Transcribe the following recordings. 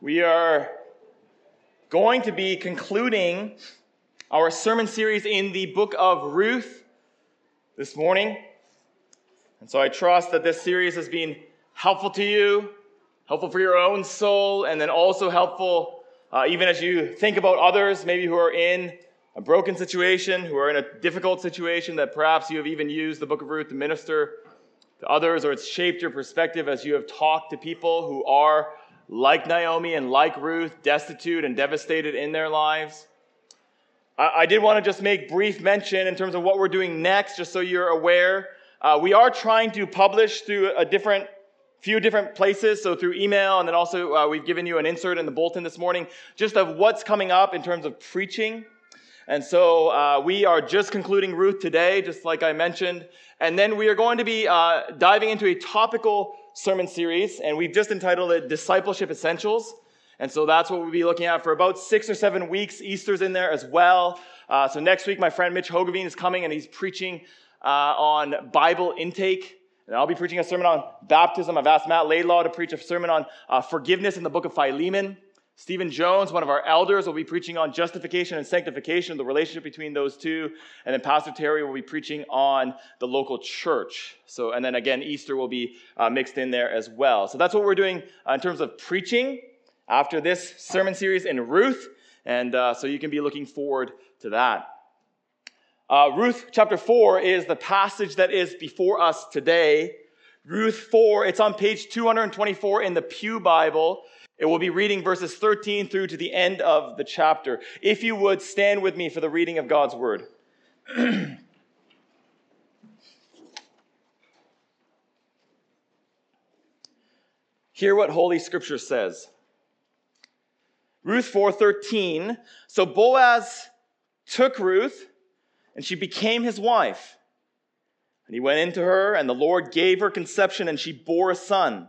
We are going to be concluding our sermon series in the book of Ruth this morning. And so I trust that this series has been helpful to you, helpful for your own soul, and then also helpful uh, even as you think about others, maybe who are in a broken situation, who are in a difficult situation, that perhaps you have even used the book of Ruth to minister to others, or it's shaped your perspective as you have talked to people who are like Naomi and like Ruth, destitute and devastated in their lives. I, did want to just make brief mention in terms of what we're doing next, just so you're aware. Uh, we are trying to publish through a different few different places so through email and then also uh, we've given you an insert in the bulletin this morning just of what's coming up in terms of preaching and so uh, we are just concluding ruth today just like i mentioned and then we are going to be uh, diving into a topical sermon series, and we've just entitled it Discipleship Essentials. And so that's what we'll be looking at for about six or seven weeks. Easter's in there as well. Uh, so next week, my friend Mitch Hogeveen is coming and he's preaching uh, on Bible intake. And I'll be preaching a sermon on baptism. I've asked Matt Laidlaw to preach a sermon on uh, forgiveness in the book of Philemon. Stephen Jones, one of our elders, will be preaching on justification and sanctification, the relationship between those two. And then Pastor Terry will be preaching on the local church. So, and then again, Easter will be uh, mixed in there as well. So that's what we're doing uh, in terms of preaching after this sermon series in Ruth. And uh, so you can be looking forward to that. Uh, Ruth chapter 4 is the passage that is before us today. Ruth 4, it's on page 224 in the Pew Bible. It will be reading verses 13 through to the end of the chapter. If you would stand with me for the reading of God's word. Hear what Holy Scripture says. Ruth 4:13 So Boaz took Ruth and she became his wife. And he went into her and the Lord gave her conception and she bore a son.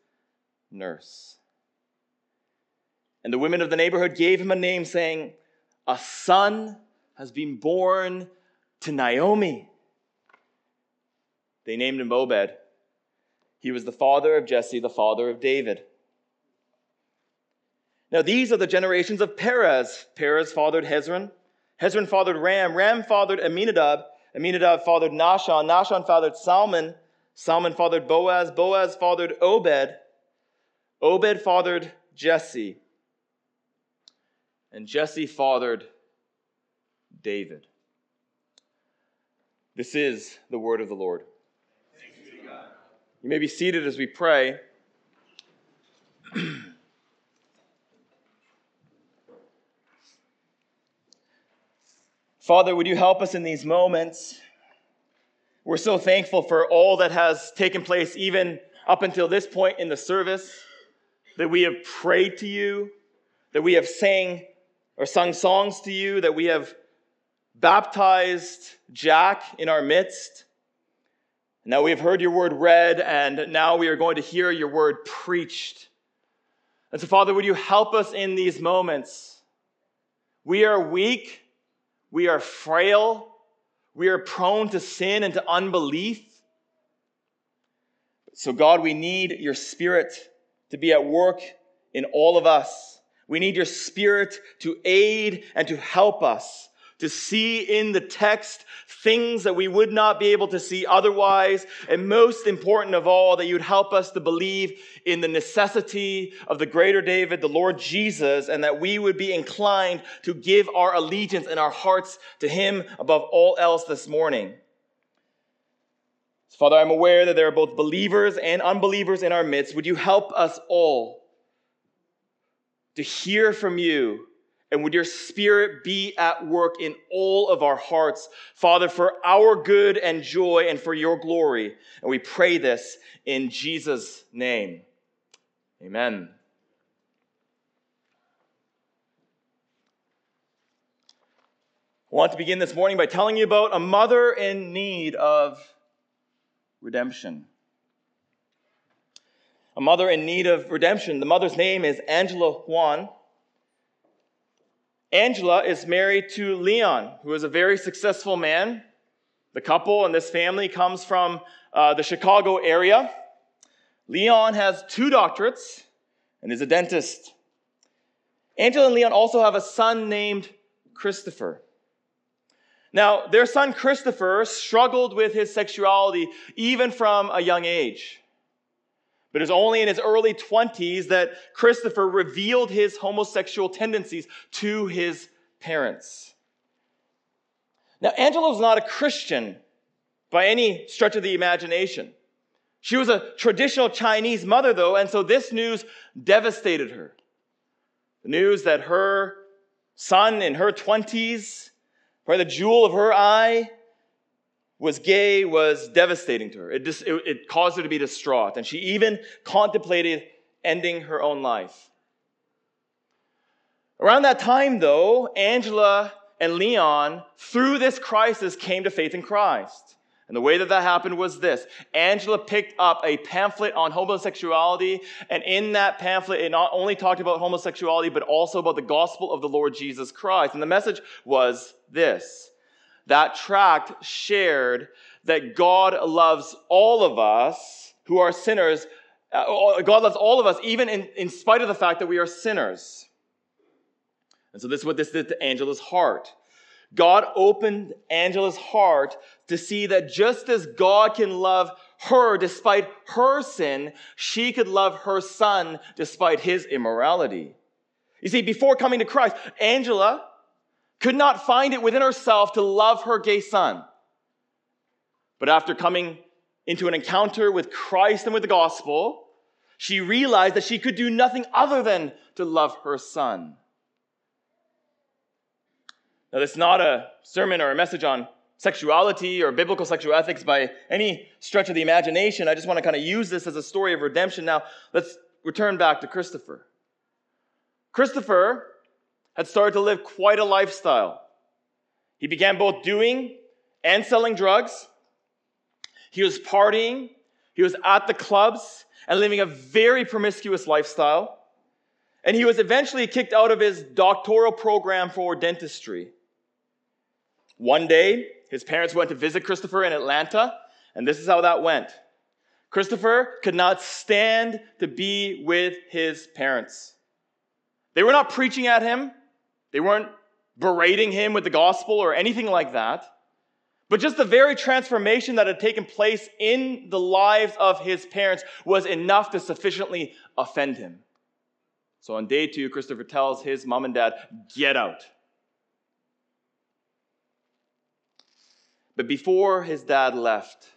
nurse. And the women of the neighborhood gave him a name, saying, A son has been born to Naomi. They named him Obed. He was the father of Jesse, the father of David. Now, these are the generations of Perez. Perez fathered Hezron. Hezron fathered Ram. Ram fathered Amminadab. Amminadab fathered Nahshon. Nahshon fathered Salmon. Salmon fathered Boaz. Boaz fathered Obed. Obed fathered Jesse, and Jesse fathered David. This is the word of the Lord. You may be seated as we pray. Father, would you help us in these moments? We're so thankful for all that has taken place, even up until this point in the service that we have prayed to you, that we have sang or sung songs to you, that we have baptized Jack in our midst. Now we have heard your word read, and now we are going to hear your word preached. And so, Father, would you help us in these moments? We are weak, we are frail, we are prone to sin and to unbelief. So, God, we need your spirit to be at work in all of us. We need your spirit to aid and to help us to see in the text things that we would not be able to see otherwise. And most important of all, that you'd help us to believe in the necessity of the greater David, the Lord Jesus, and that we would be inclined to give our allegiance and our hearts to him above all else this morning. So, Father, I'm aware that there are both believers and unbelievers in our midst. Would you help us all to hear from you? And would your spirit be at work in all of our hearts, Father, for our good and joy and for your glory? And we pray this in Jesus' name. Amen. I want to begin this morning by telling you about a mother in need of redemption. A mother in need of redemption. The mother's name is Angela Yuan. Angela is married to Leon, who is a very successful man. The couple and this family comes from uh, the Chicago area. Leon has two doctorates and is a dentist. Angela and Leon also have a son named Christopher. Now, their son Christopher struggled with his sexuality even from a young age. But it was only in his early 20s that Christopher revealed his homosexual tendencies to his parents. Now, Angela was not a Christian by any stretch of the imagination. She was a traditional Chinese mother, though, and so this news devastated her. The news that her son in her 20s, probably the jewel of her eye, was gay was devastating to her. It, just, it, it caused her to be distraught, and she even contemplated ending her own life. Around that time, though, Angela and Leon, through this crisis, came to faith in Christ. And the way that that happened was this Angela picked up a pamphlet on homosexuality, and in that pamphlet, it not only talked about homosexuality, but also about the gospel of the Lord Jesus Christ. And the message was this that tract shared that God loves all of us who are sinners. Uh, God loves all of us, even in, in spite of the fact that we are sinners. And so this is what this did to Angela's heart. God opened Angela's heart to see that just as God can love her despite her sin, she could love her son despite his immorality. You see, before coming to Christ, Angela could not find it within herself to love her gay son. But after coming into an encounter with Christ and with the gospel, she realized that she could do nothing other than to love her son. Now, this is not a sermon or a message on sexuality or biblical sexual ethics by any stretch of the imagination. I just want to kind of use this as a story of redemption. Now, let's return back to Christopher. Christopher had started to live quite a lifestyle. He began both doing and selling drugs. He was partying. He was at the clubs and living a very promiscuous lifestyle. And he was eventually kicked out of his doctoral program for dentistry. One day, his parents went to visit Christopher in Atlanta, and this is how that went. Christopher could not stand to be with his parents. They were not preaching at him, they weren't berating him with the gospel or anything like that. But just the very transformation that had taken place in the lives of his parents was enough to sufficiently offend him. So on day two, Christopher tells his mom and dad, Get out. But before his dad left,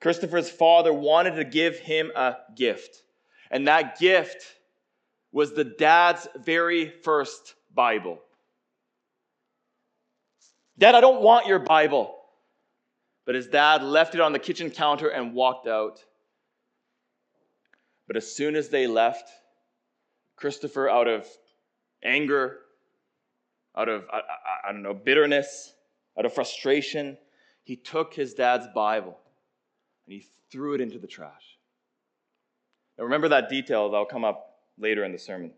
Christopher's father wanted to give him a gift. And that gift was the dad's very first Bible. Dad, I don't want your Bible. But his dad left it on the kitchen counter and walked out. But as soon as they left, Christopher, out of anger, out of, I, I, I don't know, bitterness, out of frustration, he took his dad's Bible and he threw it into the trash. Now remember that detail that'll come up later in the sermon.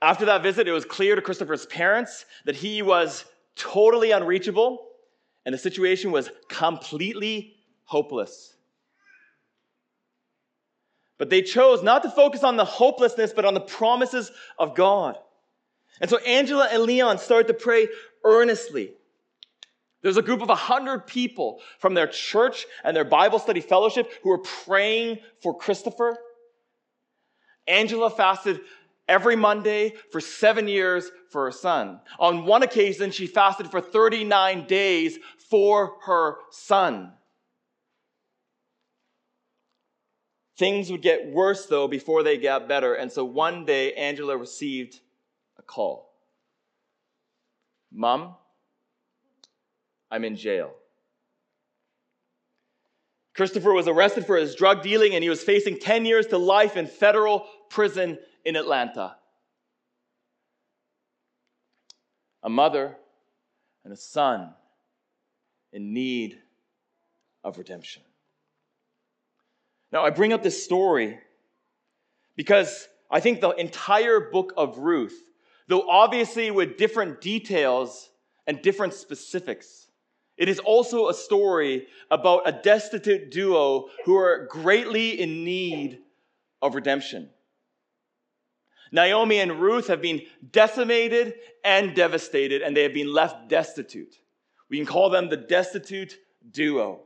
After that visit, it was clear to Christopher's parents that he was totally unreachable and the situation was completely hopeless. But they chose not to focus on the hopelessness, but on the promises of God. And so Angela and Leon started to pray earnestly. There's a group of 100 people from their church and their Bible study fellowship who are praying for Christopher Angela fasted every Monday for seven years for her son. On one occasion, she fasted for 39 days for her son. Things would get worse, though, before they got better. And so one day, Angela received a call Mom, I'm in jail. Christopher was arrested for his drug dealing and he was facing 10 years to life in federal prison in Atlanta. a mother, and a son in need of redemption. Now, I bring up this story because I think the entire book of Ruth, though obviously with different details and different specifics, it is also a story about a destitute duo who are greatly in need of redemption. Naomi and Ruth have been decimated and devastated, and they have been left destitute. We can call them the destitute duo.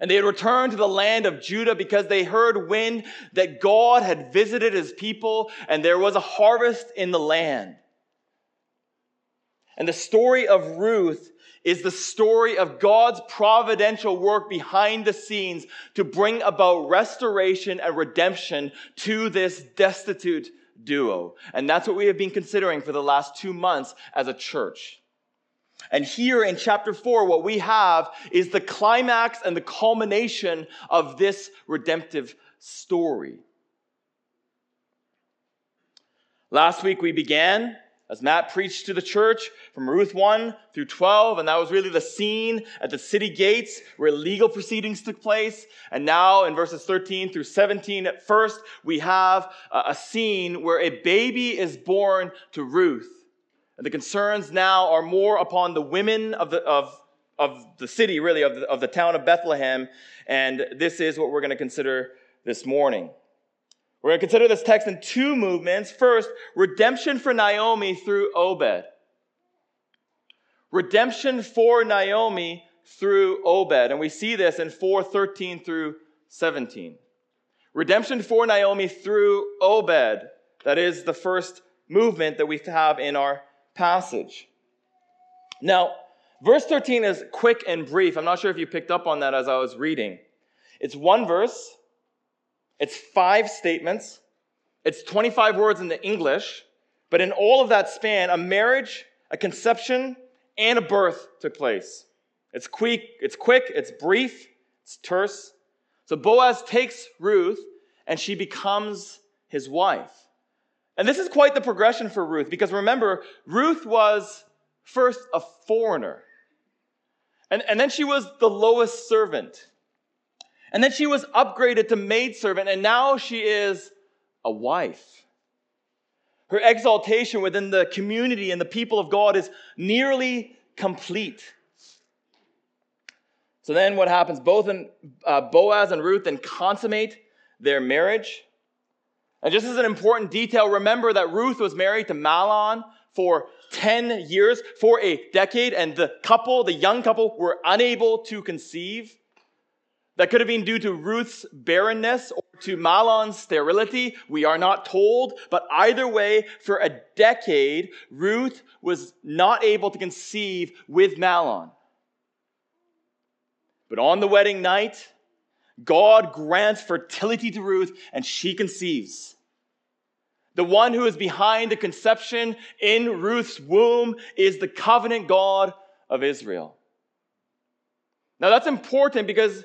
And they had returned to the land of Judah because they heard wind that God had visited his people and there was a harvest in the land. And the story of Ruth is the story of God's providential work behind the scenes to bring about restoration and redemption to this destitute duo. And that's what we have been considering for the last two months as a church. And here in chapter 4, what we have is the climax and the culmination of this redemptive story. Last week we began as Matt preached to the church from Ruth 1 through 12, and that was really the scene at the city gates where legal proceedings took place. And now in verses 13 through 17, at first, we have a scene where a baby is born to Ruth. And the concerns now are more upon the women of the, of, of the city, really, of the, of the town of Bethlehem. And this is what we're going to consider this morning. We're going to consider this text in two movements. First, redemption for Naomi through Obed. Redemption for Naomi through Obed. And we see this in 413 through 17. Redemption for Naomi through Obed. That is the first movement that we have in our passage. Now, verse 13 is quick and brief. I'm not sure if you picked up on that as I was reading. It's one verse, it's five statements. It's 25 words in the English. But in all of that span, a marriage, a conception, and a birth took place. It's quick, it's quick, it's brief, it's terse. So Boaz takes Ruth and she becomes his wife. And this is quite the progression for Ruth because remember, Ruth was first a foreigner. And, and then she was the lowest servant. And then she was upgraded to maidservant, and now she is a wife. Her exaltation within the community and the people of God is nearly complete. So then what happens? Both in, uh, Boaz and Ruth then consummate their marriage. And just as an important detail, remember that Ruth was married to Mahlon for 10 years, for a decade, and the couple, the young couple, were unable to conceive. That could have been due to Ruth's barrenness or to Mahlon's sterility. We are not told. But either way, for a decade, Ruth was not able to conceive with Mahlon. But on the wedding night, God grants fertility to Ruth and she conceives. The one who is behind the conception in Ruth's womb is the covenant God of Israel. Now that's important because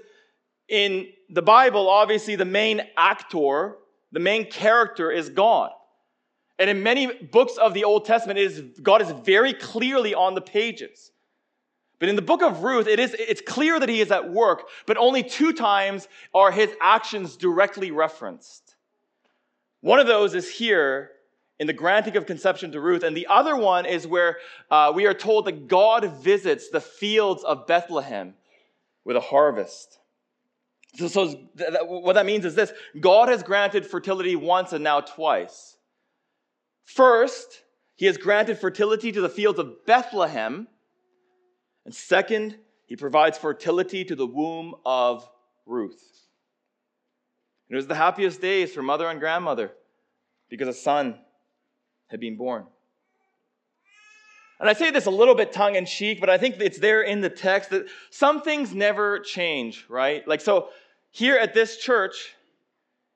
in the Bible, obviously, the main actor, the main character is God. And in many books of the Old Testament, God is very clearly on the pages. But in the book of Ruth, it is, it's clear that he is at work, but only two times are his actions directly referenced. One of those is here in the granting of conception to Ruth, and the other one is where uh, we are told that God visits the fields of Bethlehem with a harvest. So, so th- th- what that means is this God has granted fertility once and now twice. First, he has granted fertility to the fields of Bethlehem. And second, he provides fertility to the womb of Ruth. It was the happiest days for mother and grandmother because a son had been born. And I say this a little bit tongue in cheek, but I think it's there in the text that some things never change, right? Like, so here at this church,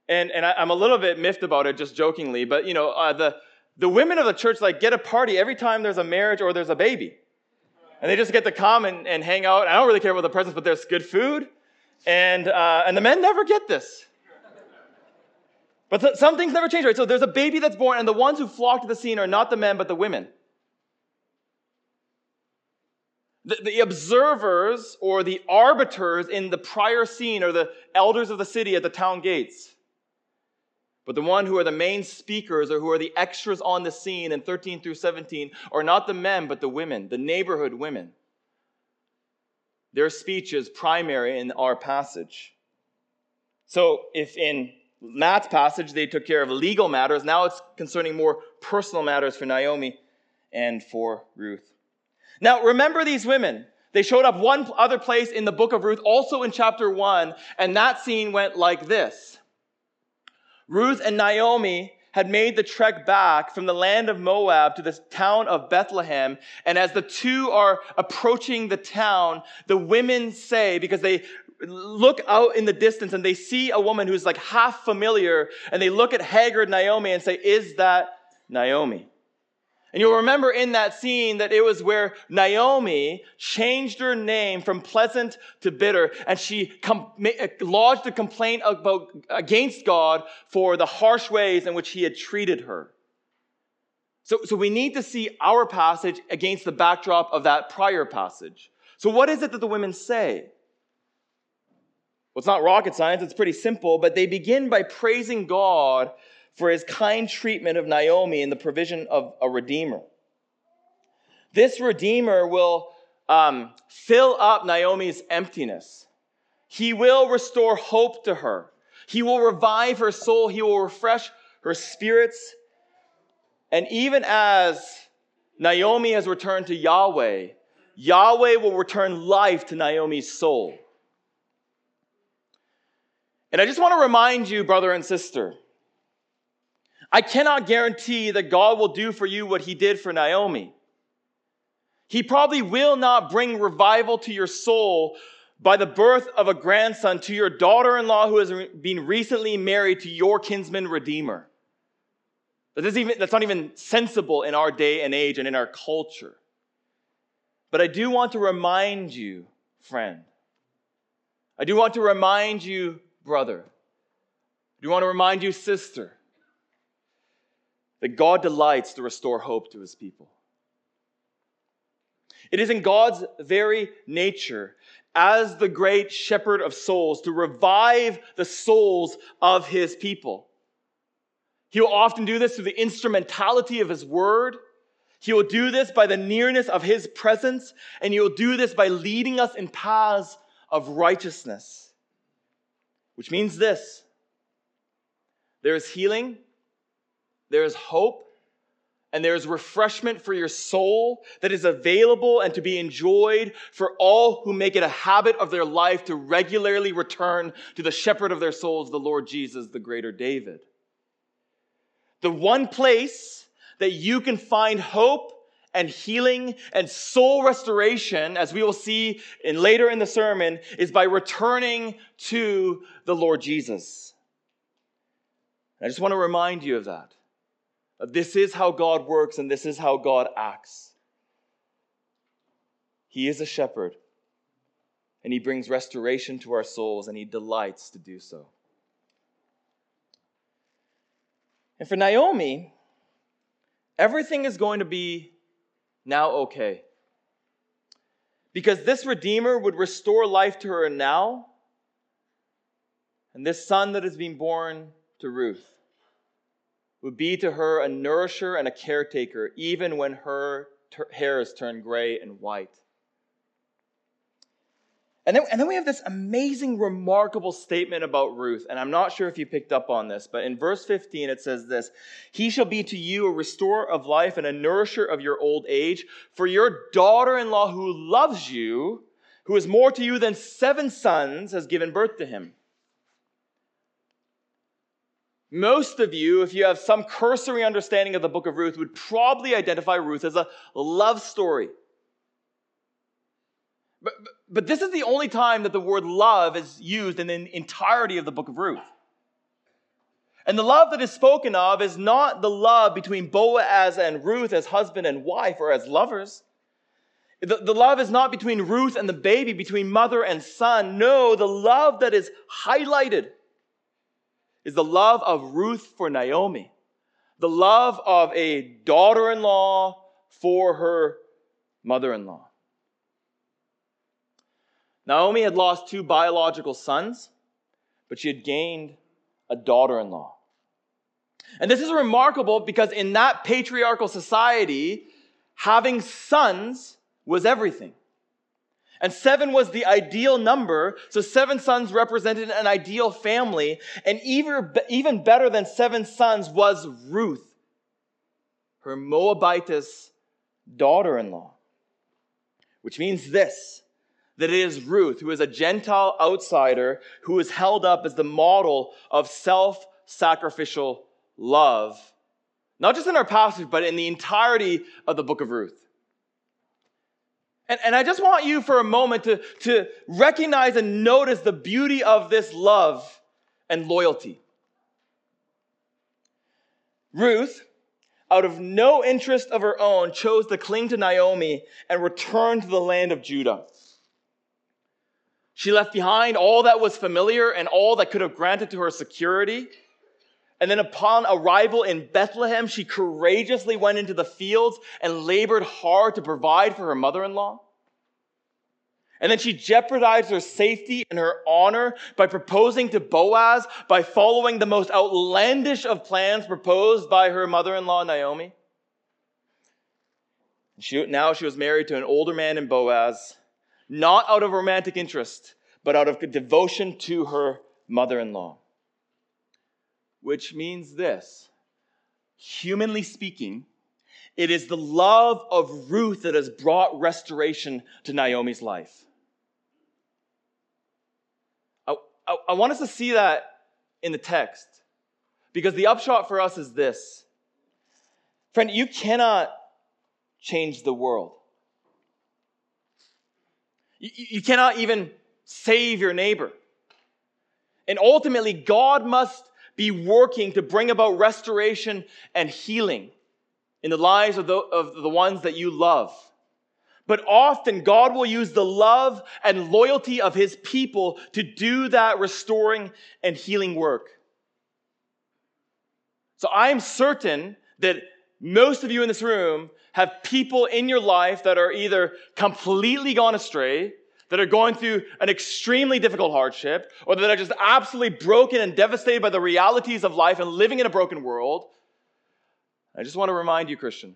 and, and I, am a little bit miffed about it, just jokingly, but you know, uh, the, the women of the church like get a party every time there's a marriage or there's a baby. And they just get to come and, and hang out. I don't really care about the presents, but there's good food. And, uh, and the men never get this. But th- some things never change, right? So there's a baby that's born, and the ones who flock to the scene are not the men, but the women. The, the observers or the arbiters in the prior scene are the elders of the city at the town gates. But the one who are the main speakers or who are the extras on the scene in 13 through 17 are not the men, but the women, the neighborhood women. Their speech is primary in our passage. So if in Matt's passage they took care of legal matters, now it's concerning more personal matters for Naomi and for Ruth. Now remember these women. They showed up one other place in the book of Ruth, also in chapter 1, and that scene went like this. Ruth and Naomi had made the trek back from the land of Moab to the town of Bethlehem. And as the two are approaching the town, the women say, because they look out in the distance and they see a woman who's like half familiar, and they look at haggard Naomi and say, Is that Naomi? And you'll remember in that scene that it was where Naomi changed her name from pleasant to bitter, and she com- uh, lodged a complaint about, against God for the harsh ways in which he had treated her. So, so we need to see our passage against the backdrop of that prior passage. So, what is it that the women say? Well, it's not rocket science, it's pretty simple, but they begin by praising God for his kind treatment of Naomi and the provision of a redeemer. This redeemer will um, fill up Naomi's emptiness. He will restore hope to her. He will revive her soul. He will refresh her spirits. And even as Naomi has returned to Yahweh, Yahweh will return life to Naomi's soul. And I just want to remind you, brother and sister, I cannot guarantee that God will do for you what he did for Naomi. He probably will not bring revival to your soul by the birth of a grandson to your daughter in law who has been recently married to your kinsman redeemer. Even, that's not even sensible in our day and age and in our culture. But I do want to remind you, friend, I do want to remind you, brother, I do want to remind you, sister, that God delights to restore hope to his people. It is in God's very nature, as the great shepherd of souls, to revive the souls of his people. He will often do this through the instrumentality of his word. He will do this by the nearness of his presence, and he will do this by leading us in paths of righteousness. Which means this there is healing there is hope and there is refreshment for your soul that is available and to be enjoyed for all who make it a habit of their life to regularly return to the shepherd of their souls, the Lord Jesus, the greater David. The one place that you can find hope and healing and soul restoration, as we will see in later in the sermon, is by returning to the Lord Jesus. I just want to remind you of that. This is how God works and this is how God acts. He is a shepherd, and he brings restoration to our souls, and he delights to do so. And for Naomi, everything is going to be now okay. Because this Redeemer would restore life to her now, and this son that is being born to Ruth would be to her a nourisher and a caretaker, even when her ter- hairs turn gray and white. And then, and then we have this amazing, remarkable statement about Ruth. And I'm not sure if you picked up on this, but in verse 15 it says this He shall be to you a restorer of life and a nourisher of your old age. For your daughter in law who loves you, who is more to you than seven sons, has given birth to him. Most of you, if you have some cursory understanding of the book of Ruth, would probably identify Ruth as a love story. But, but this is the only time that the word love is used in the entirety of the book of Ruth. And the love that is spoken of is not the love between Boaz and Ruth as husband and wife or as lovers. The, the love is not between Ruth and the baby, between mother and son. No, the love that is highlighted is the love of Ruth for Naomi, the love of a daughter in law for her mother in law. Naomi had lost two biological sons, but she had gained a daughter in law. And this is remarkable because in that patriarchal society, having sons was everything. And seven was the ideal number. So seven sons represented an ideal family. And even, even better than seven sons was Ruth, her Moabitess daughter in law. Which means this that it is Ruth, who is a Gentile outsider, who is held up as the model of self sacrificial love. Not just in our passage, but in the entirety of the book of Ruth. And, and I just want you for a moment to, to recognize and notice the beauty of this love and loyalty. Ruth, out of no interest of her own, chose to cling to Naomi and return to the land of Judah. She left behind all that was familiar and all that could have granted to her security. And then upon arrival in Bethlehem, she courageously went into the fields and labored hard to provide for her mother-in-law. And then she jeopardized her safety and her honor by proposing to Boaz by following the most outlandish of plans proposed by her mother-in-law, Naomi. She, now she was married to an older man in Boaz, not out of romantic interest, but out of devotion to her mother-in-law which means this humanly speaking, it is the love of Ruth that has brought restoration to Naomi's life. I, I, I, want us to see that in the text because the upshot for us is this. Friend, you cannot change the world. You, you cannot even save your neighbor. And ultimately, God must be working to bring about restoration and healing in the lives of the, of the ones that you love. But often God will use the love and loyalty of his people to do that restoring and healing work. So I'm certain that most of you in this room have people in your life that are either completely gone astray that are going through an extremely difficult hardship, or that are just absolutely broken and devastated by the realities of life and living in a broken world, I just want to remind you, Christian,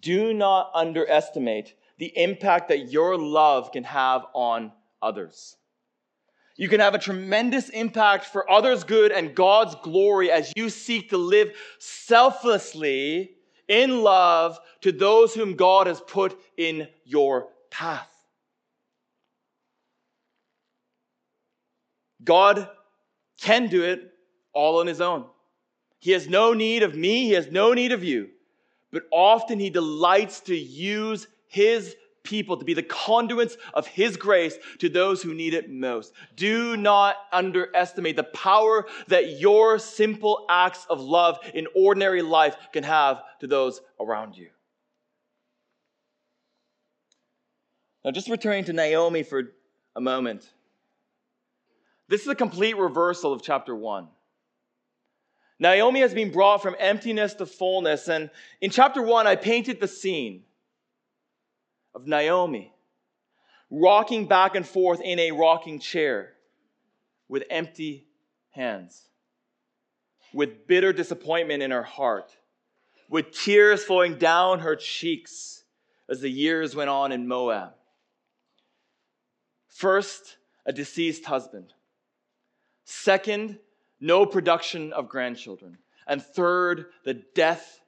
do not underestimate the impact that your love can have on others. You can have a tremendous impact for others' good and God's glory as you seek to live selflessly in love to those whom God has put in your path. God can do it all on his own. He has no need of me, he has no need of you. But often he delights to use his people to be the conduits of his grace to those who need it most. Do not underestimate the power that your simple acts of love in ordinary life can have to those around you. Now, just returning to Naomi for a moment. This is a complete reversal of chapter 1. Naomi has been brought from emptiness to fullness. And in chapter 1, I painted the scene of Naomi rocking back and forth in a rocking chair with empty hands, with bitter disappointment in her heart, with tears flowing down her cheeks as the years went on in Moab. First, a deceased husband. Second, no production of grandchildren. And third, the death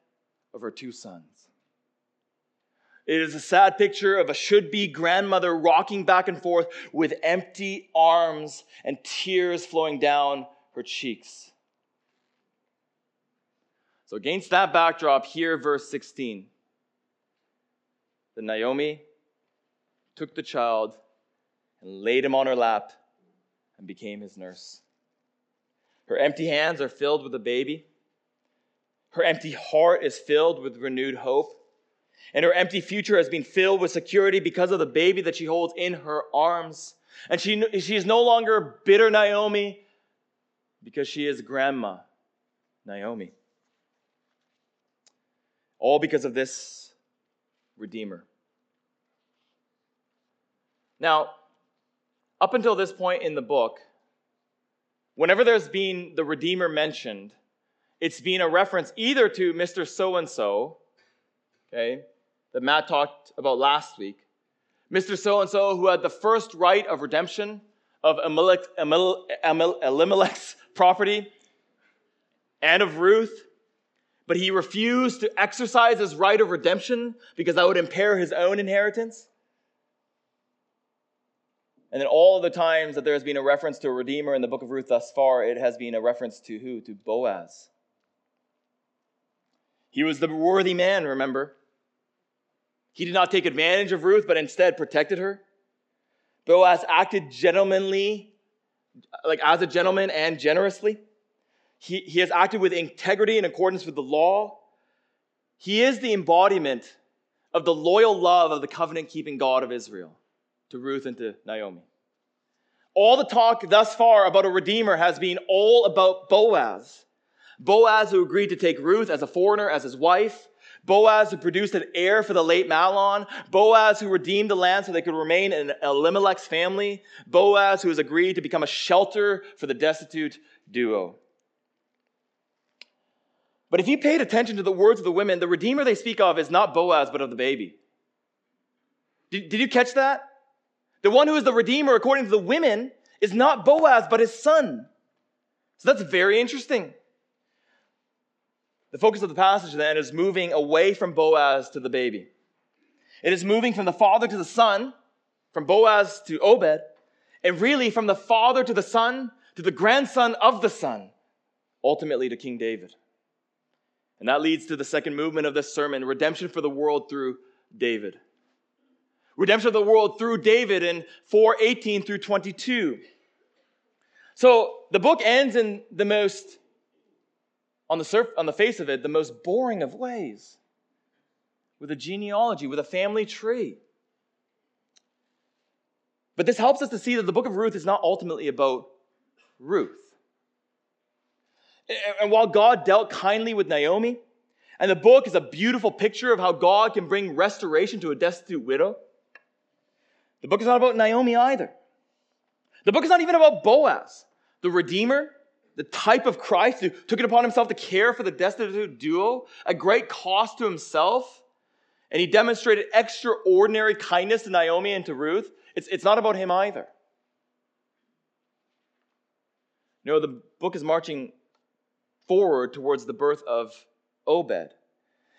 of her two sons. It is a sad picture of a should be grandmother rocking back and forth with empty arms and tears flowing down her cheeks. So, against that backdrop, here, verse 16. Then Naomi took the child and laid him on her lap and became his nurse. Her empty hands are filled with a baby. Her empty heart is filled with renewed hope. And her empty future has been filled with security because of the baby that she holds in her arms. And she, she is no longer bitter Naomi because she is grandma Naomi. All because of this Redeemer. Now, up until this point in the book, whenever there's been the Redeemer mentioned, it's been a reference either to Mr. So and so, okay, that Matt talked about last week, Mr. So and so who had the first right of redemption of Elimelech's property and of Ruth, but he refused to exercise his right of redemption because that would impair his own inheritance. And then all of the times that there has been a reference to a redeemer in the book of Ruth thus far, it has been a reference to who? To Boaz. He was the worthy man, remember? He did not take advantage of Ruth, but instead protected her. Boaz acted gentlemanly, like as a gentleman and generously. He, he has acted with integrity in accordance with the law. He is the embodiment of the loyal love of the covenant keeping God of Israel to Ruth and to Naomi. All the talk thus far about a redeemer has been all about Boaz. Boaz, who agreed to take Ruth as a foreigner as his wife. Boaz, who produced an heir for the late Mahlon. Boaz, who redeemed the land so they could remain in Elimelech's family. Boaz, who has agreed to become a shelter for the destitute duo. But if you paid attention to the words of the women, the Redeemer they speak of is not Boaz, but of the baby. Did, did you catch that? The one who is the Redeemer, according to the women, is not Boaz, but his son. So that's very interesting. The focus of the passage then is moving away from Boaz to the baby. It is moving from the father to the son, from Boaz to Obed, and really from the father to the son to the grandson of the son, ultimately to King David. And that leads to the second movement of this sermon redemption for the world through David. Redemption of the world through David in 418 through 22. So the book ends in the most, on the, surf, on the face of it, the most boring of ways with a genealogy, with a family tree. But this helps us to see that the book of Ruth is not ultimately about Ruth. And while God dealt kindly with Naomi, and the book is a beautiful picture of how God can bring restoration to a destitute widow, the book is not about Naomi either. The book is not even about Boaz, the Redeemer, the type of Christ who took it upon himself to care for the destitute duo at great cost to himself. And he demonstrated extraordinary kindness to Naomi and to Ruth. It's, it's not about him either. No, the book is marching forward towards the birth of Obed.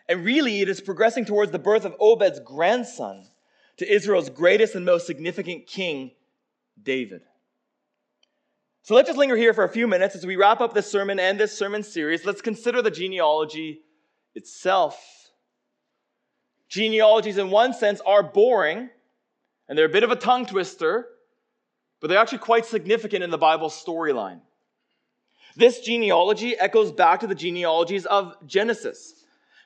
And really, it is progressing towards the birth of Obed's grandson to Israel's greatest and most significant king, David. So let's just linger here for a few minutes as we wrap up this sermon and this sermon series. Let's consider the genealogy itself. Genealogies, in one sense, are boring and they're a bit of a tongue twister, but they're actually quite significant in the Bible storyline. This genealogy echoes back to the genealogies of Genesis.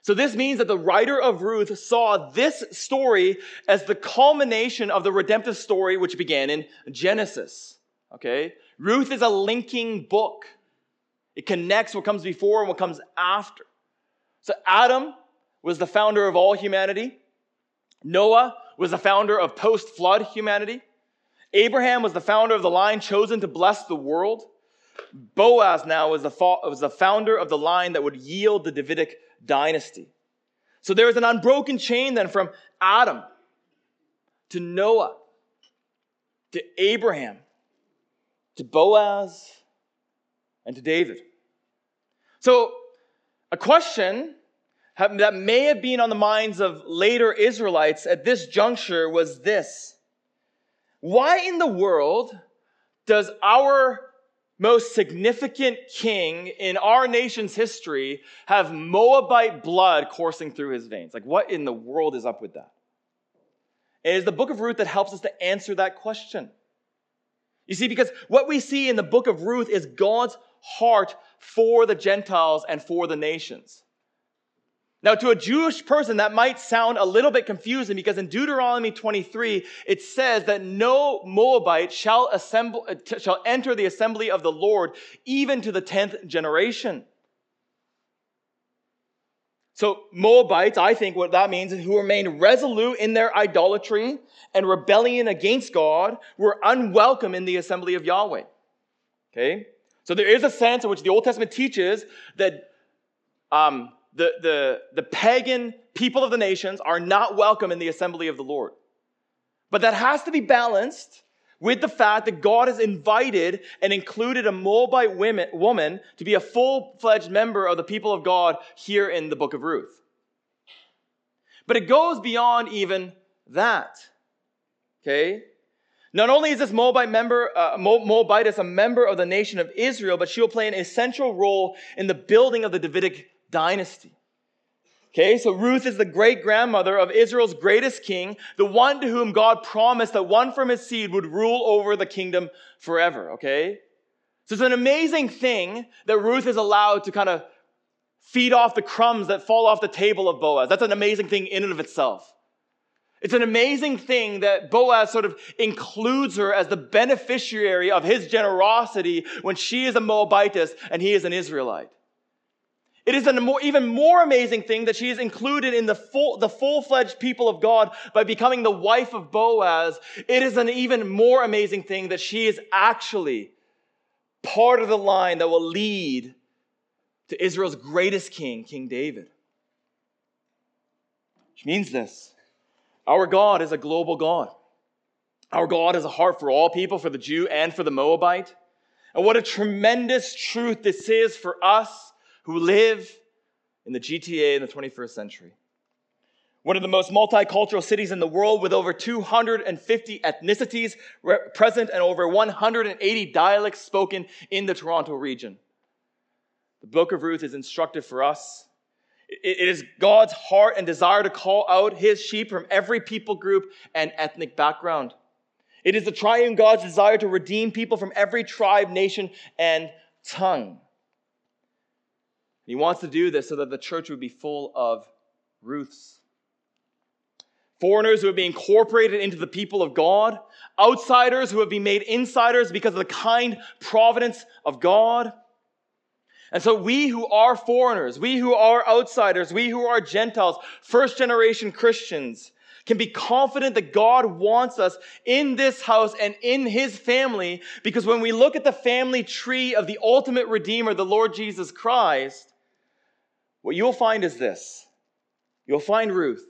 So this means that the writer of Ruth saw this story as the culmination of the redemptive story which began in Genesis. Okay? Ruth is a linking book. It connects what comes before and what comes after. So Adam was the founder of all humanity. Noah was the founder of post flood humanity. Abraham was the founder of the line chosen to bless the world. Boaz now was the, was the founder of the line that would yield the Davidic dynasty. So there is an unbroken chain then from Adam to Noah to Abraham to Boaz and to David. So, a question that may have been on the minds of later Israelites at this juncture was this Why in the world does our most significant king in our nation's history have Moabite blood coursing through his veins. Like, what in the world is up with that? It is the book of Ruth that helps us to answer that question. You see, because what we see in the book of Ruth is God's heart for the Gentiles and for the nations. Now, to a Jewish person, that might sound a little bit confusing because in Deuteronomy 23, it says that no Moabite shall, assemble, uh, shall enter the assembly of the Lord, even to the 10th generation. So, Moabites, I think what that means is who remained resolute in their idolatry and rebellion against God were unwelcome in the assembly of Yahweh. Okay? So, there is a sense in which the Old Testament teaches that um, the, the, the pagan people of the nations are not welcome in the assembly of the Lord. But that has to be balanced with the fact that God has invited and included a Moabite women, woman to be a full fledged member of the people of God here in the book of Ruth. But it goes beyond even that. Okay? Not only is this Moabite member, uh, Moabitess a member of the nation of Israel, but she will play an essential role in the building of the Davidic dynasty. Okay, so Ruth is the great grandmother of Israel's greatest king, the one to whom God promised that one from his seed would rule over the kingdom forever. Okay? So it's an amazing thing that Ruth is allowed to kind of feed off the crumbs that fall off the table of Boaz. That's an amazing thing in and of itself. It's an amazing thing that Boaz sort of includes her as the beneficiary of his generosity when she is a Moabitess and he is an Israelite. It is an even more amazing thing that she is included in the full, the full-fledged people of God by becoming the wife of Boaz. It is an even more amazing thing that she is actually part of the line that will lead to Israel's greatest king, King David. Which means this. Our God is a global God. Our God has a heart for all people, for the Jew and for the Moabite. And what a tremendous truth this is for us who live in the GTA in the 21st century. One of the most multicultural cities in the world with over 250 ethnicities present and over 180 dialects spoken in the Toronto region. The book of Ruth is instructive for us. It is God's heart and desire to call out his sheep from every people group and ethnic background. It is the triune God's desire to redeem people from every tribe, nation, and tongue. He wants to do this so that the church would be full of Ruths. Foreigners who have been incorporated into the people of God, outsiders who have been made insiders because of the kind providence of God. And so, we who are foreigners, we who are outsiders, we who are Gentiles, first generation Christians, can be confident that God wants us in this house and in his family because when we look at the family tree of the ultimate Redeemer, the Lord Jesus Christ, what you'll find is this you'll find Ruth,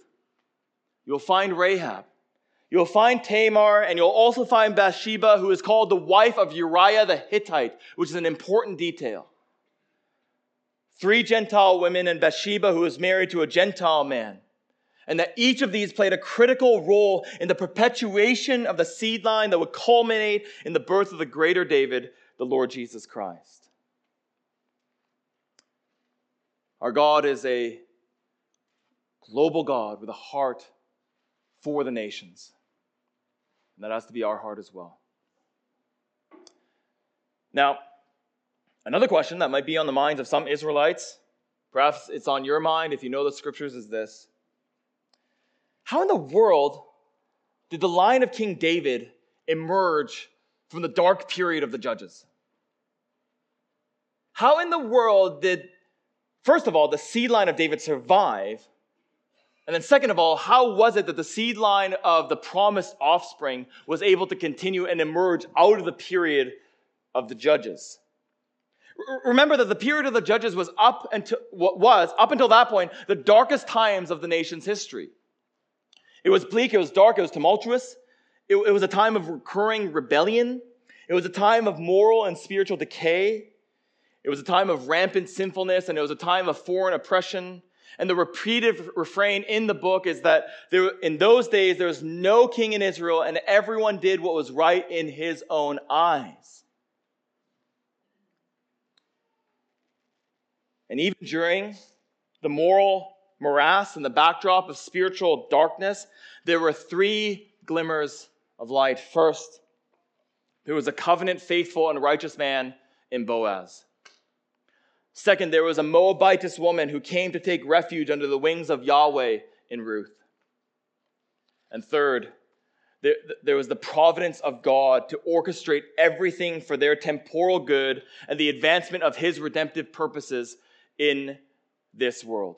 you'll find Rahab, you'll find Tamar, and you'll also find Bathsheba, who is called the wife of Uriah the Hittite, which is an important detail. Three Gentile women and Bathsheba, who was married to a Gentile man. And that each of these played a critical role in the perpetuation of the seed line that would culminate in the birth of the greater David, the Lord Jesus Christ. Our God is a global God with a heart for the nations. And that has to be our heart as well. Now, another question that might be on the minds of some Israelites, perhaps it's on your mind if you know the scriptures, is this How in the world did the line of King David emerge from the dark period of the judges? How in the world did First of all, the seed line of David survive? And then, second of all, how was it that the seed line of the promised offspring was able to continue and emerge out of the period of the judges? Remember that the period of the judges was up until was up until that point the darkest times of the nation's history. It was bleak, it was dark, it was tumultuous. It, it was a time of recurring rebellion. It was a time of moral and spiritual decay. It was a time of rampant sinfulness and it was a time of foreign oppression. And the repeated refrain in the book is that there, in those days there was no king in Israel and everyone did what was right in his own eyes. And even during the moral morass and the backdrop of spiritual darkness, there were three glimmers of light. First, there was a covenant faithful and righteous man in Boaz. Second, there was a Moabitess woman who came to take refuge under the wings of Yahweh in Ruth. And third, there, there, was the providence of God to orchestrate everything for their temporal good and the advancement of his redemptive purposes in this world.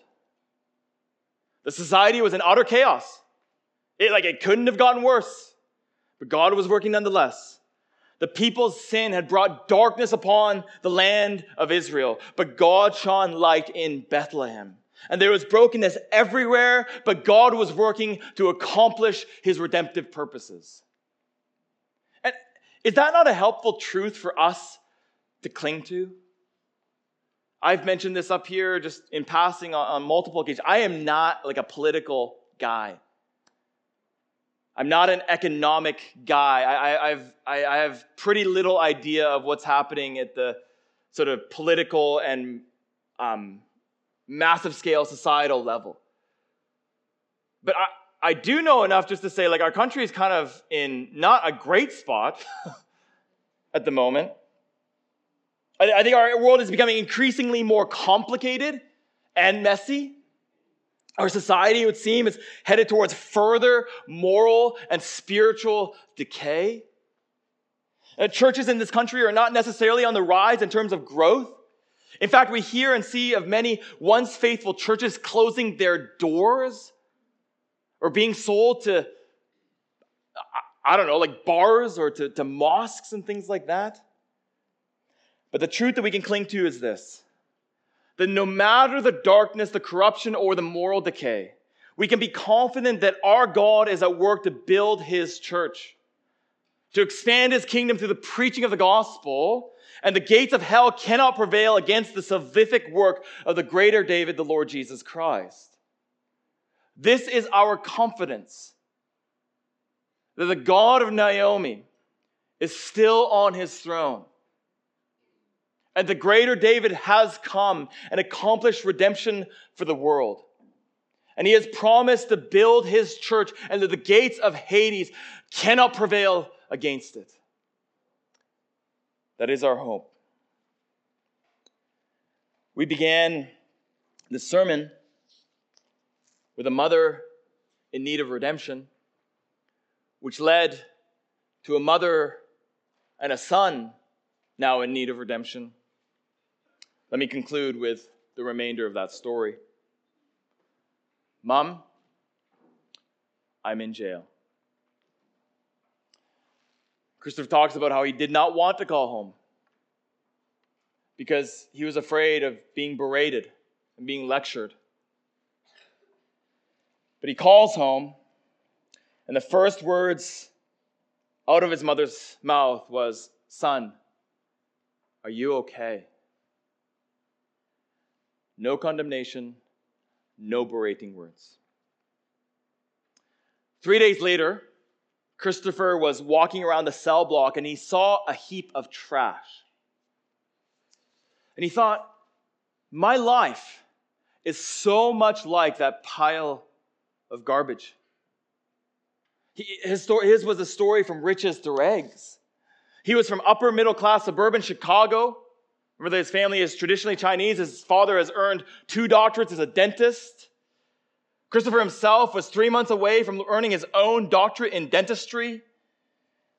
The society was in utter chaos. It, like, it couldn't have gotten worse, but God was working nonetheless. The people's sin had brought darkness upon the land of Israel, but God shone light in Bethlehem. And there was brokenness everywhere, but God was working to accomplish his redemptive purposes. And is that not a helpful truth for us to cling to? I've mentioned this up here just in passing on, on multiple occasions. I am not like a political guy. I'm not an economic guy. I, have I, I have pretty little idea of what's happening at the sort of political and um, massive scale societal level. But I, I do know enough just to say, like, our country is kind of in not a great spot at the moment. I, I think our world is becoming increasingly more complicated and messy. Our society, it would seem, is headed towards further moral and spiritual decay. Churches in this country are not necessarily on the rise in terms of growth. In fact, we hear and see of many once faithful churches closing their doors or being sold to, I don't know, like bars or to, to mosques and things like that. But the truth that we can cling to is this that no matter the darkness, the corruption, or the moral decay, we can be confident that our God is at work to build his church, to expand his kingdom through the preaching of the gospel, and the gates of hell cannot prevail against the salvific work of the greater David, the Lord Jesus Christ. This is our confidence that the God of Naomi is still on his throne and the greater David has come and accomplished redemption for the world. And he has promised to build his church, and that the gates of Hades cannot prevail against it. That is our hope. We began the sermon with a mother in need of redemption, which led to a mother and a son now in need of redemption let me conclude with the remainder of that story. Mom, I'm in jail. Christopher talks about how he did not want to call home because he was afraid of being berated and being lectured. But he calls home, and the first words out of his mother's mouth was, Son, are you okay? No condemnation, no berating words. Three days later, Christopher was walking around the cell block and he saw a heap of trash. And he thought, my life is so much like that pile of garbage. He, his, story, his was a story from riches to rags. He was from upper middle class suburban Chicago. Remember that his family is traditionally Chinese. His father has earned two doctorates as a dentist. Christopher himself was three months away from earning his own doctorate in dentistry.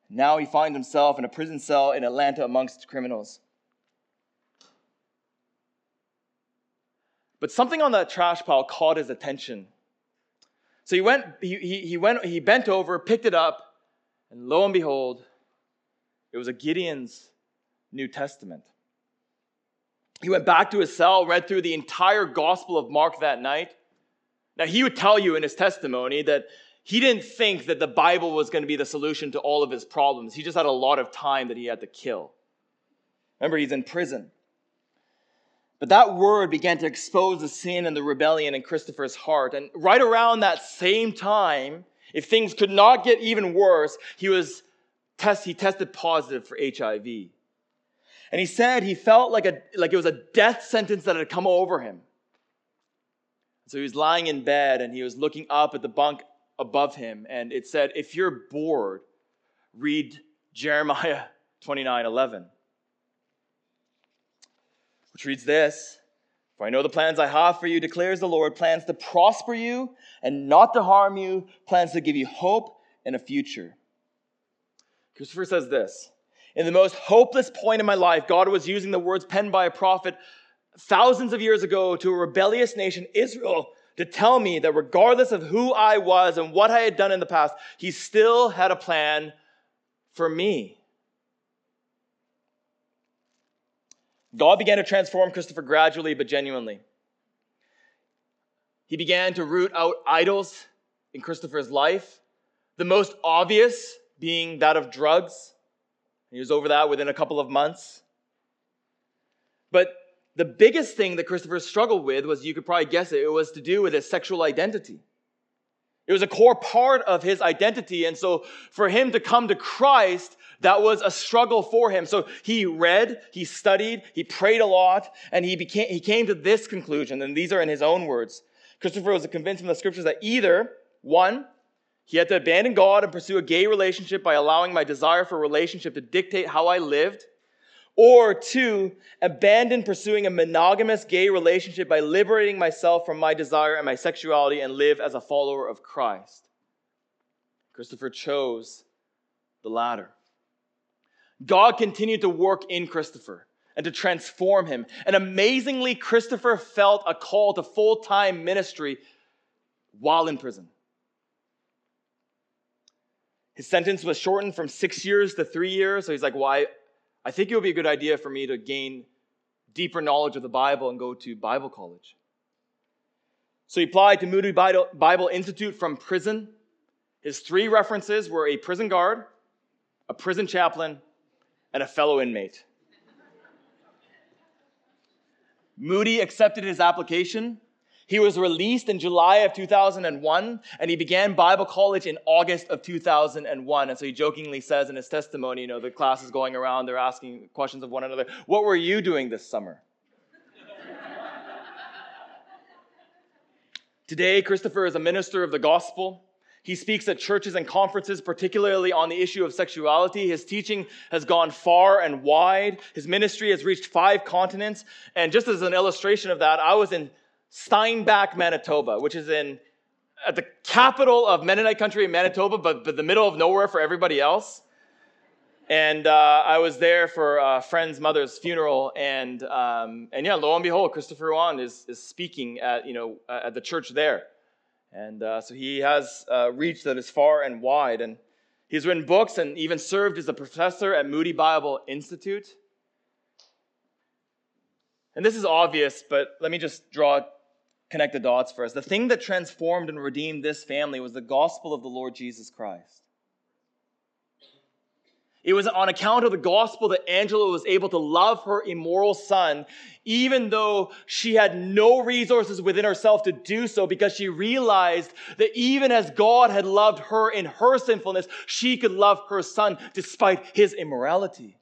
Now he finds himself in a prison cell in Atlanta amongst criminals. But something on that trash pile caught his attention. So he went, he, he, he went, he bent over, picked it up, and lo and behold, it was a Gideon's New Testament. He went back to his cell, read through the entire Gospel of Mark that night. Now, he would tell you in his testimony that he didn't think that the Bible was going to be the solution to all of his problems. He just had a lot of time that he had to kill. Remember, he's in prison. But that word began to expose the sin and the rebellion in Christopher's heart. And right around that same time, if things could not get even worse, he was test, he tested positive for HIV. And he said he felt like, a, like it was a death sentence that had come over him. So he was lying in bed and he was looking up at the bunk above him, and it said, If you're bored, read Jeremiah 29 11, which reads this For I know the plans I have for you, declares the Lord plans to prosper you and not to harm you, plans to give you hope and a future. Christopher says this in the most hopeless point in my life, God was using the words penned by a prophet thousands of years ago to a rebellious nation, Israel, to tell me that regardless of who I was and what I had done in the past, he still had a plan for me. God began to transform Christopher gradually but genuinely. He began to root out idols in Christopher's life, the most obvious being that of drugs. He was over that within a couple of months. But the biggest thing that Christopher struggled with was, you could probably guess it, it was to do with his sexual identity. It was a core part of his identity. And so for him to come to Christ, that was a struggle for him. So he read, he studied, he prayed a lot, and he became, he came to this conclusion. And these are in his own words. Christopher was convinced from the scriptures that either, one, he had to abandon God and pursue a gay relationship by allowing my desire for a relationship to dictate how I lived, or two, abandon pursuing a monogamous gay relationship by liberating myself from my desire and my sexuality and live as a follower of Christ. Christopher chose the latter. God continued to work in Christopher and to transform him. And amazingly, Christopher felt a call to full time ministry while in prison. His sentence was shortened from six years to three years. So he's like, Why? I think it would be a good idea for me to gain deeper knowledge of the Bible and go to Bible college. So he applied to Moody Bible Institute from prison. His three references were a prison guard, a prison chaplain, and a fellow inmate. Moody accepted his application he was released in July of 2001, and he began Bible college in August of 2001. And so he jokingly says in his testimony, you know, the class is going around, they're asking questions of one another, What were you doing this summer? Today, Christopher is a minister of the gospel. He speaks at churches and conferences, particularly on the issue of sexuality. His teaching has gone far and wide. His ministry has reached five continents. And just as an illustration of that, I was in Steinbach, Manitoba, which is in at the capital of Mennonite country in Manitoba, but, but the middle of nowhere for everybody else. And uh, I was there for a friend's mother's funeral, and um, and yeah, lo and behold, Christopher Yuan is is speaking at you know at the church there, and uh, so he has uh, reached that is far and wide, and he's written books and even served as a professor at Moody Bible Institute. And this is obvious, but let me just draw connect the dots for us. The thing that transformed and redeemed this family was the gospel of the Lord Jesus Christ. It was on account of the gospel that Angela was able to love her immoral son, even though she had no resources within herself to do so, because she realized that even as God had loved her in her sinfulness, she could love her son despite his immorality.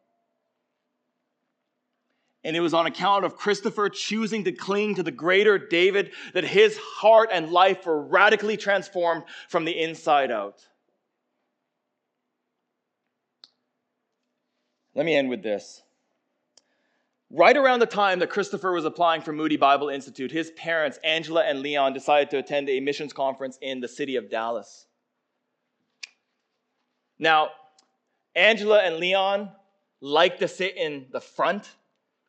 And it was on account of Christopher choosing to cling to the greater David that his heart and life were radically transformed from the inside out. Let me end with this. Right around the time that Christopher was applying for Moody Bible Institute, his parents, Angela and Leon, decided to attend a missions conference in the city of Dallas. Now, Angela and Leon like to sit in the front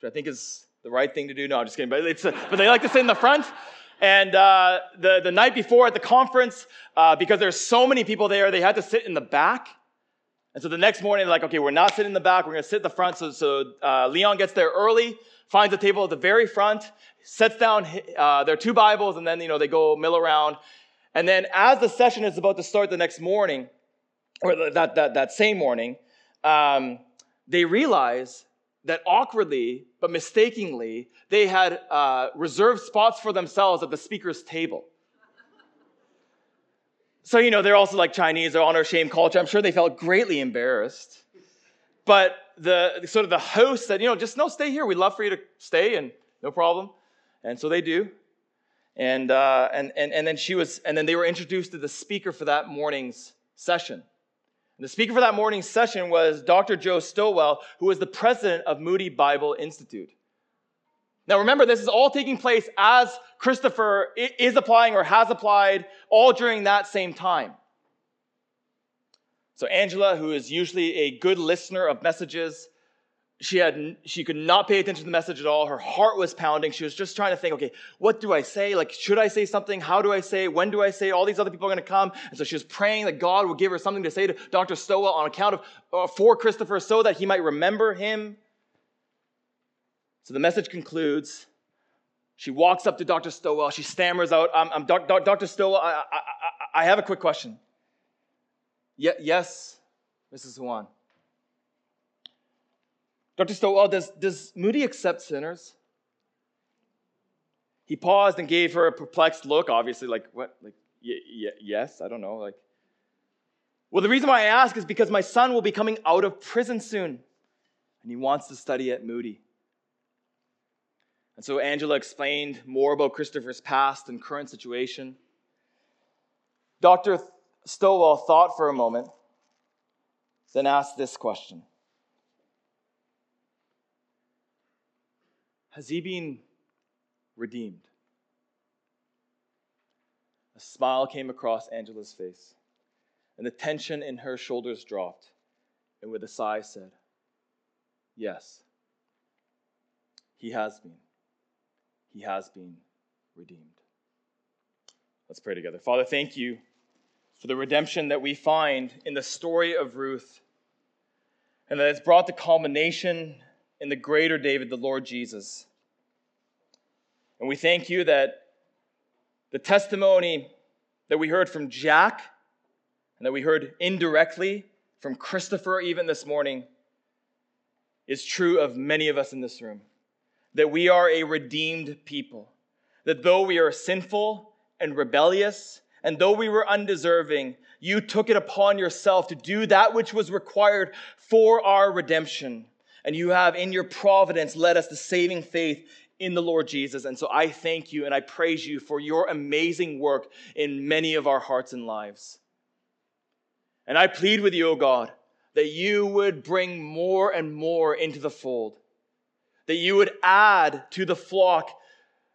which I think is the right thing to do. No, I'm just kidding. But, it's, but they like to sit in the front. And uh, the, the night before at the conference, uh, because there's so many people there, they had to sit in the back. And so the next morning, they're like, okay, we're not sitting in the back. We're going to sit in the front. So, so uh, Leon gets there early, finds a table at the very front, sets down uh, their two Bibles, and then, you know, they go mill around. And then as the session is about to start the next morning, or that, that, that same morning, um, they realize that awkwardly but mistakenly they had uh, reserved spots for themselves at the speaker's table. So, you know, they're also like Chinese, they're honor shame culture. I'm sure they felt greatly embarrassed. But the sort of the host said, you know, just no, stay here. We'd love for you to stay and no problem. And so they do. And, uh, and, and, and then she was, and then they were introduced to the speaker for that morning's session. And the speaker for that morning's session was Dr. Joe Stowell, who was the president of Moody Bible Institute. Now remember, this is all taking place as Christopher is applying or has applied, all during that same time. So Angela, who is usually a good listener of messages, she had she could not pay attention to the message at all. Her heart was pounding. She was just trying to think okay what do i say? Like should i say something? How do i say when do i say all these other people are going to come. And so she was praying that god would give her something to say to dr stowell on account of uh, for christopher so that he might remember him. So the message concludes. She walks up to dr stowell she stammers out i'm, I'm dr stowell I, I, I, I have a quick question. Ye- yes mrs Yuan. Dr. Stowell, does, does Moody accept sinners? He paused and gave her a perplexed look, obviously, like, what? Like, y- y- yes, I don't know. Like, well, the reason why I ask is because my son will be coming out of prison soon, and he wants to study at Moody. And so Angela explained more about Christopher's past and current situation. Dr. Stowell thought for a moment, then asked this question Has he been redeemed? A smile came across Angela's face, and the tension in her shoulders dropped, and with a sigh said, Yes, he has been. He has been redeemed. Let's pray together. Father, thank you for the redemption that we find in the story of Ruth, and that it's brought the culmination in the greater David, the Lord Jesus. And we thank you that the testimony that we heard from Jack and that we heard indirectly from Christopher even this morning is true of many of us in this room. That we are a redeemed people. That though we are sinful and rebellious, and though we were undeserving, you took it upon yourself to do that which was required for our redemption and you have in your providence led us to saving faith in the Lord Jesus. And so I thank you and I praise you for your amazing work in many of our hearts and lives. And I plead with you, O God, that you would bring more and more into the fold, that you would add to the flock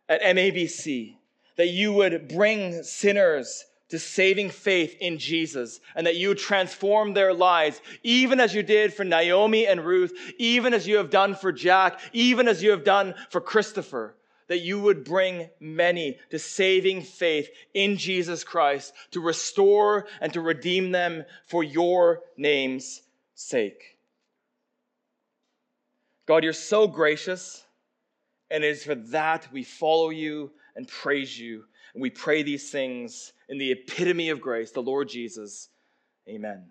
at MABC, that you would bring sinners to saving faith in Jesus and that you transform their lives, even as you did for Naomi and Ruth, even as you have done for Jack, even as you have done for Christopher, that you would bring many to saving faith in Jesus Christ to restore and to redeem them for your name's sake. God, you're so gracious, and it is for that we follow you and praise you. And we pray these things in the epitome of grace, the Lord Jesus. Amen.